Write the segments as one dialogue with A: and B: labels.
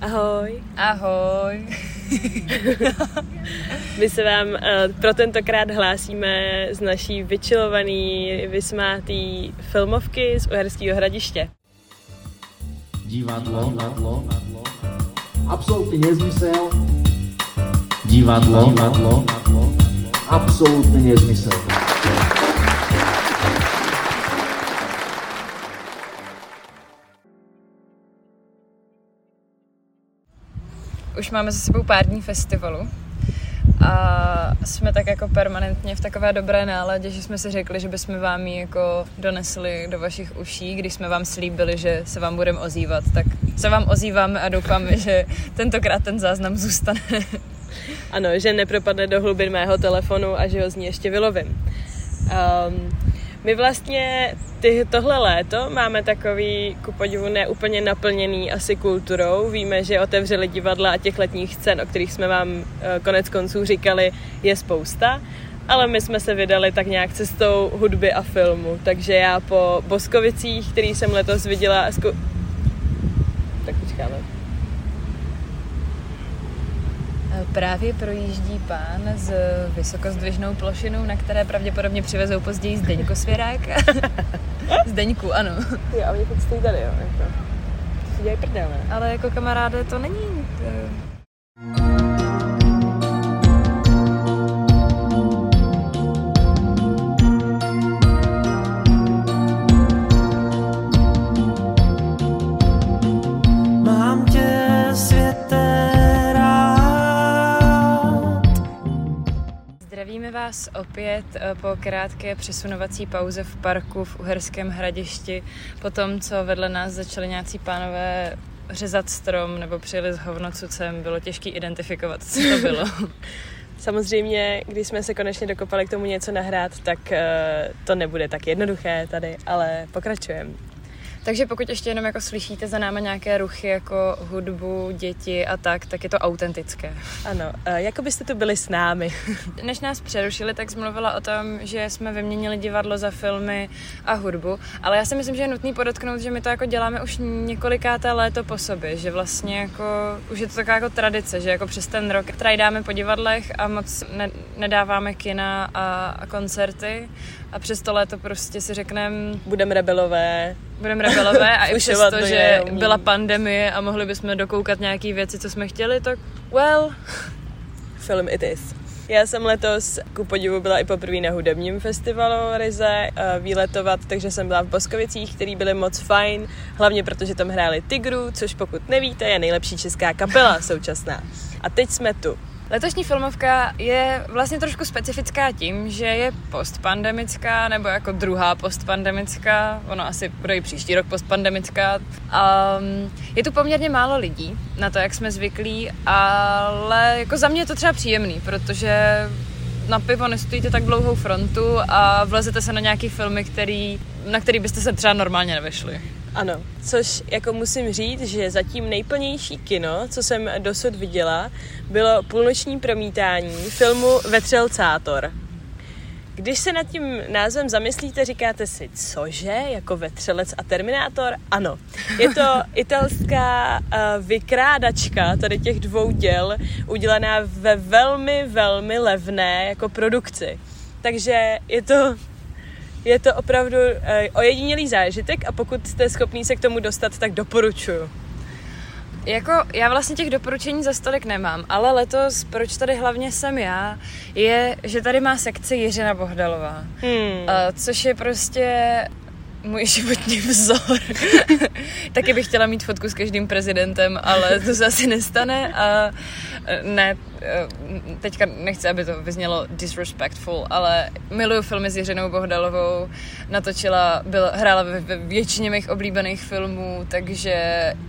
A: Ahoj.
B: Ahoj.
A: My se vám uh, pro tentokrát hlásíme z naší vyčilovaný, vysmátý filmovky z Uherského hradiště.
C: Divadlo, divadlo, absolutní nezmysel. Divadlo, divadlo, absolutní nezmysel.
B: Už máme za sebou pár dní festivalu a jsme tak jako permanentně v takové dobré náladě, že jsme si řekli, že bychom vám ji jako donesli do vašich uší, když jsme vám slíbili, že se vám budeme ozývat, tak se vám ozýváme a doufáme, že tentokrát ten záznam zůstane.
A: Ano, že nepropadne do hlubin mého telefonu a že ho z ní ještě vylovím. Um, my vlastně ty, tohle léto máme takový, ku podivu, neúplně naplněný asi kulturou. Víme, že otevřeli divadla a těch letních scén, o kterých jsme vám eh, konec konců říkali, je spousta. Ale my jsme se vydali tak nějak cestou hudby a filmu. Takže já po Boskovicích, který jsem letos viděla... Zku... Tak počkáme.
B: Právě projíždí pán s vysokozdvižnou plošinou, na které pravděpodobně přivezou později Zdeňko Svěrák. Zdeňku, ano.
A: Jo, a oni teď stojí tady, jo. Jako. Si dělají prdele.
B: Ale jako kamaráde to není... To... vás opět eh, po krátké přesunovací pauze v parku v Uherském hradišti, po tom, co vedle nás začali nějací pánové řezat strom nebo přijeli s hovnocucem, bylo těžké identifikovat, co to bylo.
A: Samozřejmě, když jsme se konečně dokopali k tomu něco nahrát, tak eh, to nebude tak jednoduché tady, ale pokračujeme.
B: Takže pokud ještě jenom jako slyšíte za náma nějaké ruchy jako hudbu, děti a tak, tak je to autentické.
A: Ano, jako byste tu byli s námi.
B: Než nás přerušili, tak mluvila o tom, že jsme vyměnili divadlo za filmy a hudbu, ale já si myslím, že je nutný podotknout, že my to jako děláme už několikáté léto po sobě, že vlastně jako už je to taková jako tradice, že jako přes ten rok trajdáme po divadlech a moc ne, nedáváme kina a, a koncerty a přes to léto prostě si řekneme...
A: Budeme rebelové.
B: Budeme rebelové a i přesto, že byla pandemie a mohli bychom dokoukat nějaké věci, co jsme chtěli, tak well...
A: Film it is. Já jsem letos ku podivu byla i poprvé na hudebním festivalu Rize výletovat, takže jsem byla v Boskovicích, který byly moc fajn, hlavně protože tam hráli Tigru, což pokud nevíte, je nejlepší česká kapela současná. A teď jsme tu.
B: Letošní filmovka je vlastně trošku specifická tím, že je postpandemická, nebo jako druhá postpandemická, ono asi bude i příští rok postpandemická. Um, je tu poměrně málo lidí na to, jak jsme zvyklí, ale jako za mě je to třeba příjemný, protože na pivo nestojíte tak dlouhou frontu a vlezete se na nějaký filmy, který, na který byste se třeba normálně nevešli.
A: Ano, což jako musím říct, že zatím nejplnější kino, co jsem dosud viděla, bylo půlnoční promítání filmu Vetřelcátor. Když se nad tím názvem zamyslíte, říkáte si, cože, jako Vetřelec a Terminátor? Ano, je to italská uh, vykrádačka tady těch dvou děl, udělaná ve velmi, velmi levné jako produkci. Takže je to je to opravdu uh, ojedinělý zážitek a pokud jste schopný se k tomu dostat, tak doporučuju.
B: Jako, já vlastně těch doporučení za stolik nemám, ale letos, proč tady hlavně jsem já, je, že tady má sekci Jiřina Bohdalová. Hmm. Uh, což je prostě můj životní vzor. Taky bych chtěla mít fotku s každým prezidentem, ale to se asi nestane a ne, Eh, teďka nechci, aby to vyznělo disrespectful, ale miluju filmy s Jiřinou Bohdalovou, natočila, byl, hrála ve, ve většině mých oblíbených filmů, takže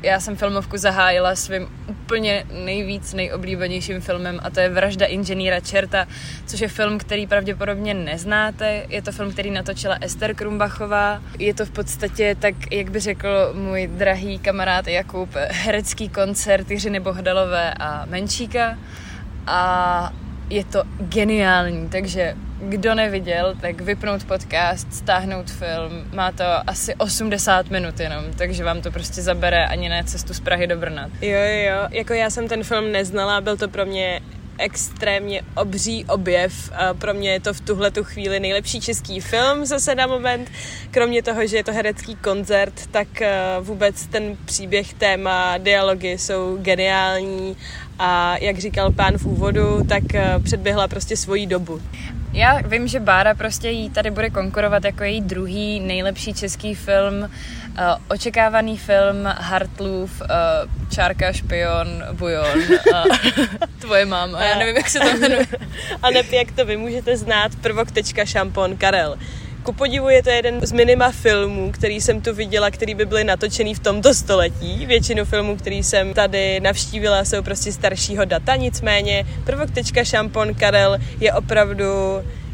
B: já jsem filmovku zahájila svým úplně nejvíc nejoblíbenějším filmem a to je Vražda inženýra Čerta, což je film, který pravděpodobně neznáte. Je to film, který natočila Ester Krumbachová. Je to v podstatě tak, jak by řekl můj drahý kamarád Jakub, herecký koncert Jiřiny Bohdalové a Menšíka a je to geniální, takže kdo neviděl, tak vypnout podcast, stáhnout film. Má to asi 80 minut jenom, takže vám to prostě zabere ani ne cestu z Prahy do Brna.
A: Jo, jo. Jako já jsem ten film neznala, byl to pro mě extrémně obří objev. Pro mě je to v tuhle tu chvíli nejlepší český film zase na moment. Kromě toho, že je to herecký koncert, tak eh, vůbec ten příběh, téma, dialogy jsou geniální a jak říkal pán v úvodu, tak eh, předběhla prostě svoji dobu.
B: Já vím, že Bára prostě jí tady bude konkurovat jako její druhý nejlepší český film, uh, očekávaný film Hartlův, uh, Čárka, špion, bujon, tvoje máma, já nevím, jak se to jmenuje.
A: A nep, jak to vy můžete znát, prvok.šampon šampon Karel. Ku podivu je to jeden z minima filmů, který jsem tu viděla, který by byly natočený v tomto století. Většinu filmů, který jsem tady navštívila, jsou prostě staršího data, nicméně prvok.šampon šampon Karel je opravdu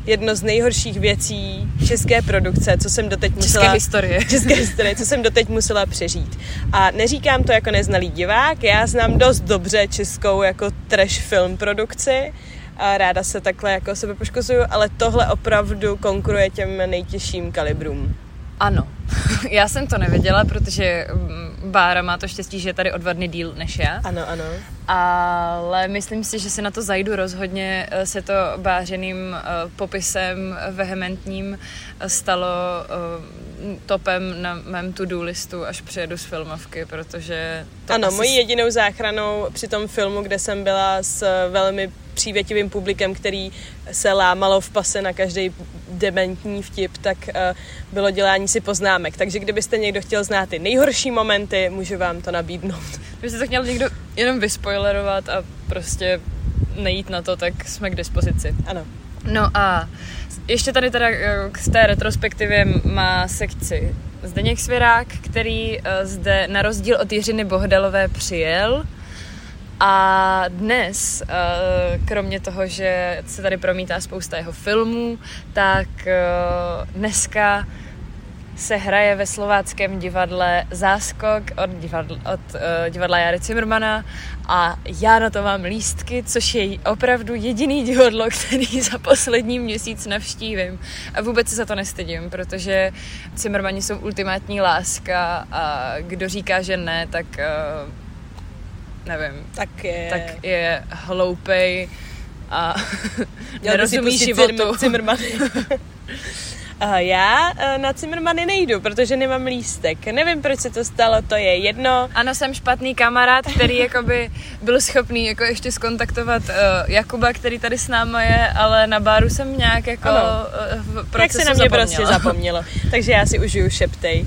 A: jedno z nejhorších věcí české produkce, co jsem doteď musela...
B: České historie.
A: České historie, co jsem doteď musela přežít. A neříkám to jako neznalý divák, já znám dost dobře českou jako trash film produkci, a ráda se takhle jako sebe poškozuju, ale tohle opravdu konkuruje těm nejtěžším kalibrům.
B: Ano. já jsem to nevěděla, protože mm, Bára má to štěstí, že je tady o dva dny díl než já.
A: Ano, ano.
B: Ale myslím si, že se na to zajdu rozhodně. Eh, se to bářeným eh, popisem vehementním eh, stalo topem na mém to-do listu, až přijedu z filmovky, protože...
A: To ano, asi... mojí jedinou záchranou při tom filmu, kde jsem byla s velmi přívětivým publikem, který se lámalo v pase na každý dementní vtip, tak uh, bylo dělání si poznámek. Takže kdybyste někdo chtěl znát ty nejhorší momenty, můžu vám to nabídnout.
B: Kdybyste to chtěl někdo jenom vyspoilerovat a prostě nejít na to, tak jsme k dispozici.
A: Ano.
B: No a ještě tady teda eh, k té retrospektivě má sekci Zdeněk Svěrák, který eh, zde na rozdíl od Jiřiny Bohdalové přijel a dnes, eh, kromě toho, že se tady promítá spousta jeho filmů, tak dneska se hraje ve slováckém divadle Záskok od, divadla, od uh, divadla Jary Zimmermana a já na to mám lístky, což je opravdu jediný divadlo, který za poslední měsíc navštívím. A vůbec se za to nestydím, protože Zimmermani jsou ultimátní láska a kdo říká, že ne, tak uh, nevím.
A: Tak je...
B: Tak je hloupej a nerozumí životu.
A: Zimmermany. Já uh, na Cimrmany nejdu, protože nemám lístek. Nevím, proč se to stalo, to je jedno.
B: Ano, jsem špatný kamarád, který jakoby byl schopný jako ještě skontaktovat uh, Jakuba, který tady s náma je, ale na báru jsem nějak jako uh, v
A: Tak se na mě zapomněla. prostě zapomnělo. Takže já si užiju šeptej.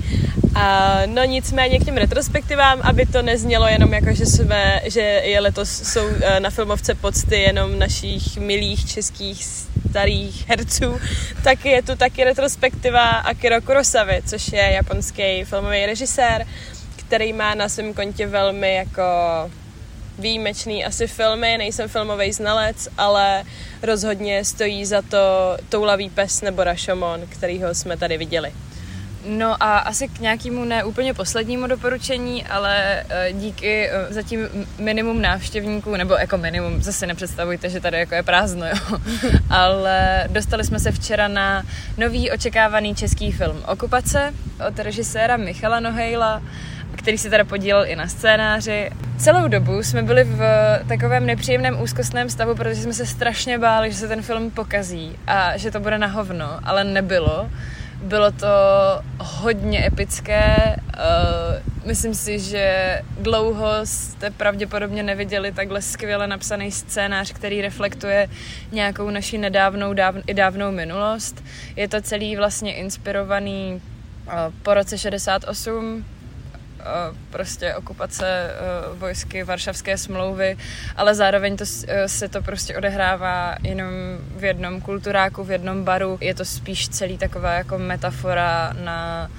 A: A, no nicméně k těm retrospektivám, aby to neznělo jenom jako, že, jsme, že je letos jsou na filmovce pocty jenom našich milých českých starých herců, tak je tu taky retrospektiva Akira Kurosavy, což je japonský filmový režisér, který má na svém kontě velmi jako výjimečný asi filmy, nejsem filmový znalec, ale rozhodně stojí za to Toulavý pes nebo Rashomon, kterýho jsme tady viděli.
B: No a asi k nějakému ne úplně poslednímu doporučení, ale eh, díky eh, zatím minimum návštěvníků, nebo jako minimum, zase nepředstavujte, že tady jako je prázdno, jo. ale dostali jsme se včera na nový očekávaný český film Okupace od režiséra Michala Nohejla, který se teda podílel i na scénáři. Celou dobu jsme byli v takovém nepříjemném úzkostném stavu, protože jsme se strašně báli, že se ten film pokazí a že to bude na hovno, ale nebylo bylo to hodně epické. Uh, myslím si, že dlouho jste pravděpodobně neviděli takhle skvěle napsaný scénář, který reflektuje nějakou naši nedávnou dáv, i dávnou minulost. Je to celý vlastně inspirovaný uh, po roce 68 Eh, prostě okupace eh, vojsky Varšavské smlouvy, ale zároveň to, eh, se to prostě odehrává jenom v jednom kulturáku, v jednom baru. Je to spíš celý taková jako metafora na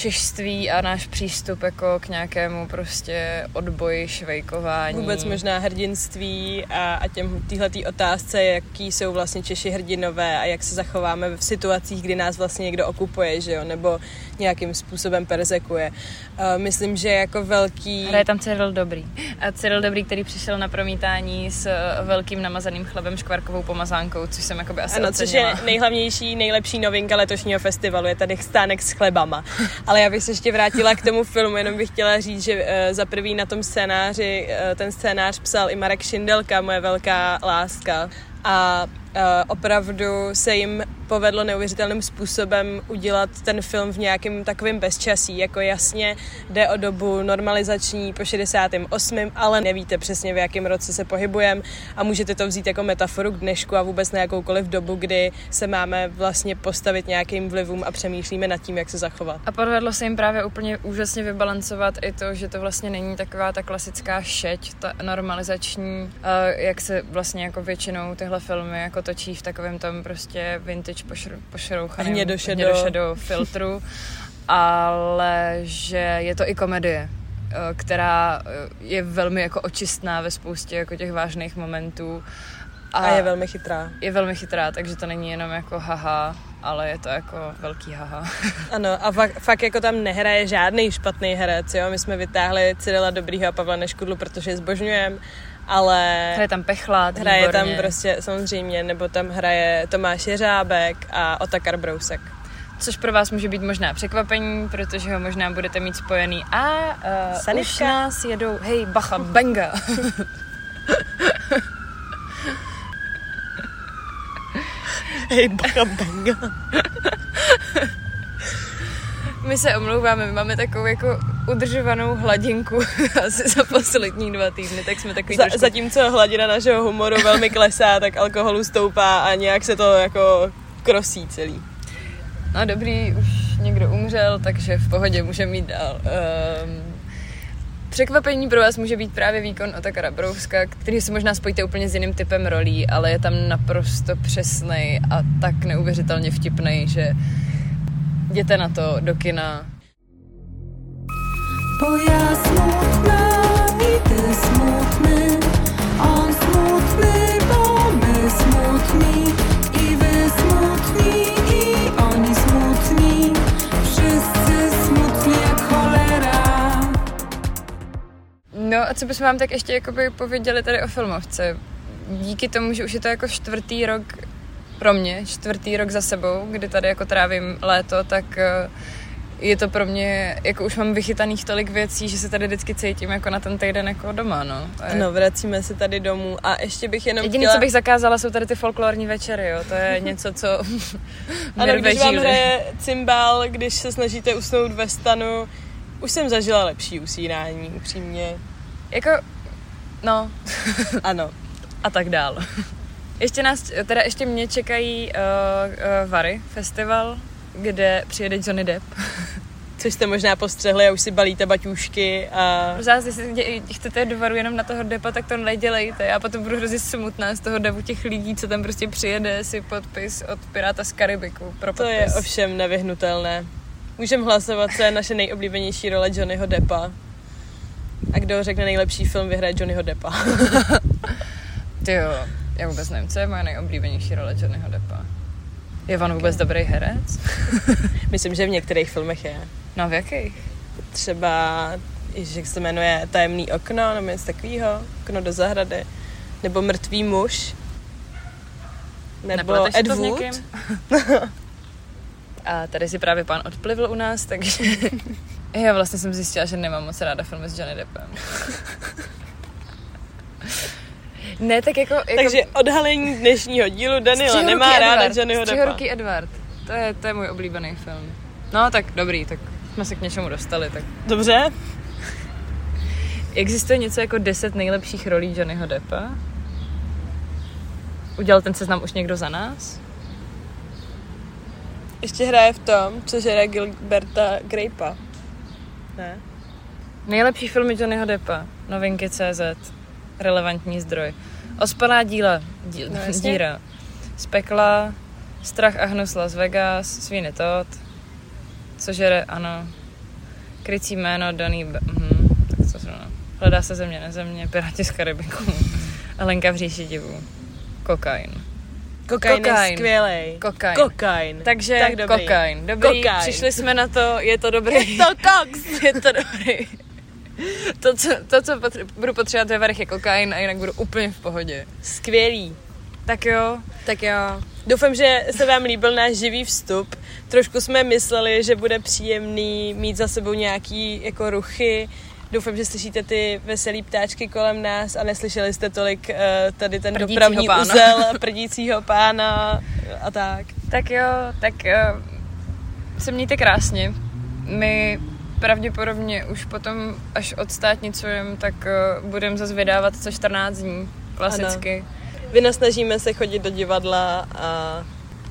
B: češství a náš přístup jako k nějakému prostě odboji, švejkování.
A: Vůbec možná hrdinství a, a těm téhletý otázce, jaký jsou vlastně Češi hrdinové a jak se zachováme v situacích, kdy nás vlastně někdo okupuje, že jo, nebo nějakým způsobem perzekuje. Uh, myslím, že jako velký...
B: Hraje tam Cyril Dobrý. A Cyril Dobrý, který přišel na promítání s velkým namazaným chlebem škvarkovou pomazánkou, což jsem jakoby asi
A: Ano,
B: ocenila.
A: což je nejhlavnější, nejlepší novinka letošního festivalu, je tady stánek s chlebama. Ale já bych se ještě vrátila k tomu filmu, jenom bych chtěla říct, že uh, za prvý na tom scénáři, uh, ten scénář psal i Marek Šindelka, moje velká láska. A uh, opravdu se jim povedlo neuvěřitelným způsobem udělat ten film v nějakém takovém bezčasí. Jako jasně jde o dobu normalizační po 68., ale nevíte přesně, v jakém roce se pohybujeme a můžete to vzít jako metaforu k dnešku a vůbec na jakoukoliv dobu, kdy se máme vlastně postavit nějakým vlivům a přemýšlíme nad tím, jak se zachovat.
B: A povedlo se jim právě úplně úžasně vybalancovat i to, že to vlastně není taková ta klasická šeť, ta normalizační, jak se vlastně jako většinou tyhle filmy jako točí v takovém tom prostě vintage pošr- pošrouchaném
A: hnědošedo.
B: hnědošedo filtru, ale že je to i komedie která je velmi jako očistná ve spoustě jako těch vážných momentů.
A: A, a je velmi chytrá.
B: Je velmi chytrá, takže to není jenom jako haha, ale je to jako velký haha.
A: Ano, a fakt, fakt jako tam nehraje žádný špatný herec, jo. My jsme vytáhli Cyrila Dobrýho a Pavla Neškudlu, protože je zbožňujeme ale...
B: Hraje tam Pechlát,
A: Hraje
B: výborně.
A: tam prostě samozřejmě, nebo tam hraje Tomáš Jeřábek a Otakar Brousek.
B: Což pro vás může být možná překvapení, protože ho možná budete mít spojený a uh, už nás jedou, hej, bacha, benga.
A: hej, bacha, benga.
B: My se omlouváme, my máme takovou jako udržovanou hladinku asi za poslední dva týdny, tak jsme takový
A: za,
B: trošku...
A: Zatímco hladina našeho humoru velmi klesá, tak alkoholu stoupá a nějak se to jako krosí celý.
B: No dobrý, už někdo umřel, takže v pohodě může mít dál. Um, překvapení pro vás může být právě výkon Otakara Brouska, který si možná spojíte úplně s jiným typem rolí, ale je tam naprosto přesný a tak neuvěřitelně vtipný, že jděte na to do kina. No a co bychom vám tak ještě jakoby pověděli tady o filmovce? Díky tomu, že už je to jako čtvrtý rok pro mě, čtvrtý rok za sebou, kdy tady jako trávím léto, tak uh, je to pro mě, jako už mám vychytaných tolik věcí, že se tady vždycky cítím jako na ten týden jako doma, no.
A: No, vracíme se tady domů a ještě bych jenom
B: Jediné,
A: chtěla...
B: co bych zakázala, jsou tady ty folklorní večery, jo. To je něco, co
A: Ano, když vám hraje cymbál, když se snažíte usnout ve stanu, už jsem zažila lepší usínání, upřímně.
B: Jako, no.
A: ano.
B: A tak dál. Ještě nás, teda ještě mě čekají uh, uh, Vary festival, kde přijede Johnny Depp.
A: Což jste možná postřehli a už si balíte baťůšky a...
B: Zás, jestli chcete do Varu jenom na toho Deppa, tak to nedělejte. Já potom budu hrozně smutná z toho davu těch lidí, co tam prostě přijede si podpis od Piráta z Karibiku pro podpis.
A: To je ovšem nevyhnutelné. Můžeme hlasovat, co je naše nejoblíbenější role Johnnyho Deppa. A kdo řekne nejlepší film, vyhraje Johnnyho Deppa.
B: Ty jo, já vůbec nevím, co je moje nejoblíbenější role Johnnyho Deppa. Je on vůbec okay. dobrý herec?
A: Myslím, že v některých filmech je.
B: No v jakých?
A: Třeba, jak se jmenuje Tajemný okno, nebo něco takového, okno do zahrady. Nebo Mrtvý muž. Nebo Ed Wood.
B: A tady si právě pán odplivl u nás, takže já vlastně jsem zjistila, že nemám moc ráda filmy s Johnny Deppem. Ne, tak jako, jako...
A: Takže odhalení dnešního dílu Daniela nemá
B: Edward,
A: ráda Johnnyho Deppa.
B: Střihoruký Edward. To je, to je můj oblíbený film. No tak dobrý, tak jsme se k něčemu dostali. Tak.
A: Dobře.
B: Existuje něco jako 10 nejlepších rolí Johnnyho Deppa? Udělal ten seznam už někdo za nás?
A: Ještě hraje v tom, co žere Gilberta Grape'a. Ne?
B: Nejlepší filmy Johnnyho Deppa. Novinky CZ. Relevantní zdroj. Ospalá díla. Díl,
A: No, jasně.
B: díra. Z pekla. Strach a hnus Las Vegas. Svíny Todd. Co žere, ano. krycí jméno daný... B- mhm, tak co zrovna. Hledá se země na země, Piráti z Karibiku. A Lenka v říši divů. Kokain.
A: Kokain, je
B: Kokain.
A: skvělej.
B: Kokain.
A: Kokain.
B: Takže
A: tak dobrý.
B: kokain. Dobrý,
A: Kokain.
B: přišli jsme na to, je to dobrý.
A: Je to koks.
B: je to dobrý. To, co, to, co potře- budu potřebovat ve varech, je kokain a jinak budu úplně v pohodě.
A: Skvělý.
B: Tak jo,
A: Tak jo. Doufám, že se vám líbil náš živý vstup. Trošku jsme mysleli, že bude příjemný mít za sebou nějaký jako ruchy. Doufám, že slyšíte ty veselý ptáčky kolem nás a neslyšeli jste tolik uh, tady ten
B: Prdícího
A: dopravní
B: pána.
A: uzel prdícího pána a tak.
B: tak jo, tak uh, se mějte krásně. My pravděpodobně už potom, až odstátnicujeme, tak uh, budeme zase vydávat co 14 dní. Klasicky.
A: Vynasnažíme se chodit do divadla a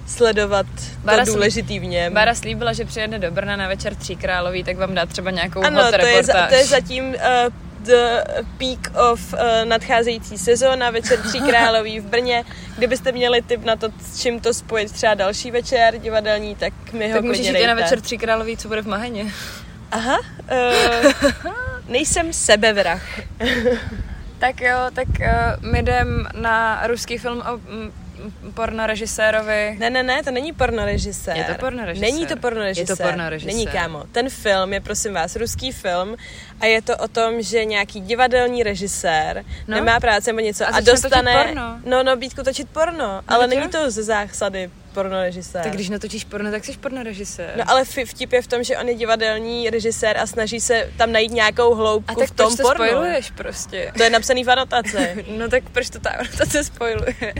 A: sledovat
B: Bára
A: to důležitý v něm.
B: Bára slíbila, že přijede do Brna na večer Tří králový, tak vám dá třeba nějakou
A: Ano,
B: hot
A: to je, za,
B: reportáž.
A: to je zatím uh, the peak of uh, nadcházející sezóna, večer Tří králový v Brně. Kdybyste měli tip na to, s čím to spojit třeba další večer divadelní, tak mi ho
B: tak můžeš
A: klidně
B: jít i na večer Tří králový, co bude v Maheně.
A: Aha, uh, nejsem sebevrah.
B: Tak jo, tak uh, my jdem na ruský film o mm, porno režisérovi.
A: Ne, ne, ne, to není pornorežisér.
B: Je to pornorežisér.
A: Není to pornorežisér.
B: Je to pornorežisér.
A: Není, kámo. Ten film je, prosím vás, ruský film a je to o tom, že nějaký divadelní režisér
B: No.
A: nemá práci nebo něco
B: A
A: a, dostane...
B: porno.
A: No, no, Bítku točit porno, ale
B: tak
A: není to ze zásady pornorežisér.
B: Tak když natočíš porno, tak jsi pornorežisér.
A: No ale vtip je v tom, že on je divadelní režisér a snaží se tam najít nějakou hloubku
B: a tak
A: v tom
B: proč to
A: pornu.
B: spojuješ prostě?
A: To je napsaný v anotaci.
B: No tak proč to ta anotace spojuje?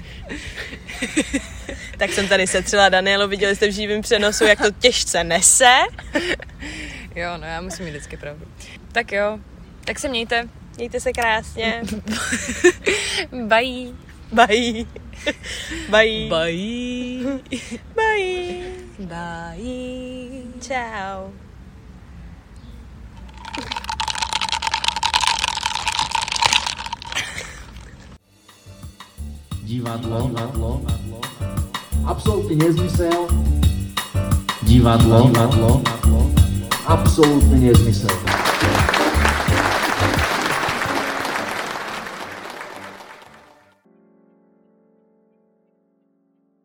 A: tak jsem tady setřela Danielu, viděli jste v živém přenosu, jak to těžce nese.
B: Jo, no já musím mít vždycky pravdu. Tak jo, tak se mějte.
A: Mějte se krásně.
B: Bye.
A: Bye. Bye.
B: Bye.
A: Bye.
B: Bye.
A: Ciao.
C: Divadlo, divadlo, absolútny nezmysel. Divadlo, divadlo, absolútny nezmysel.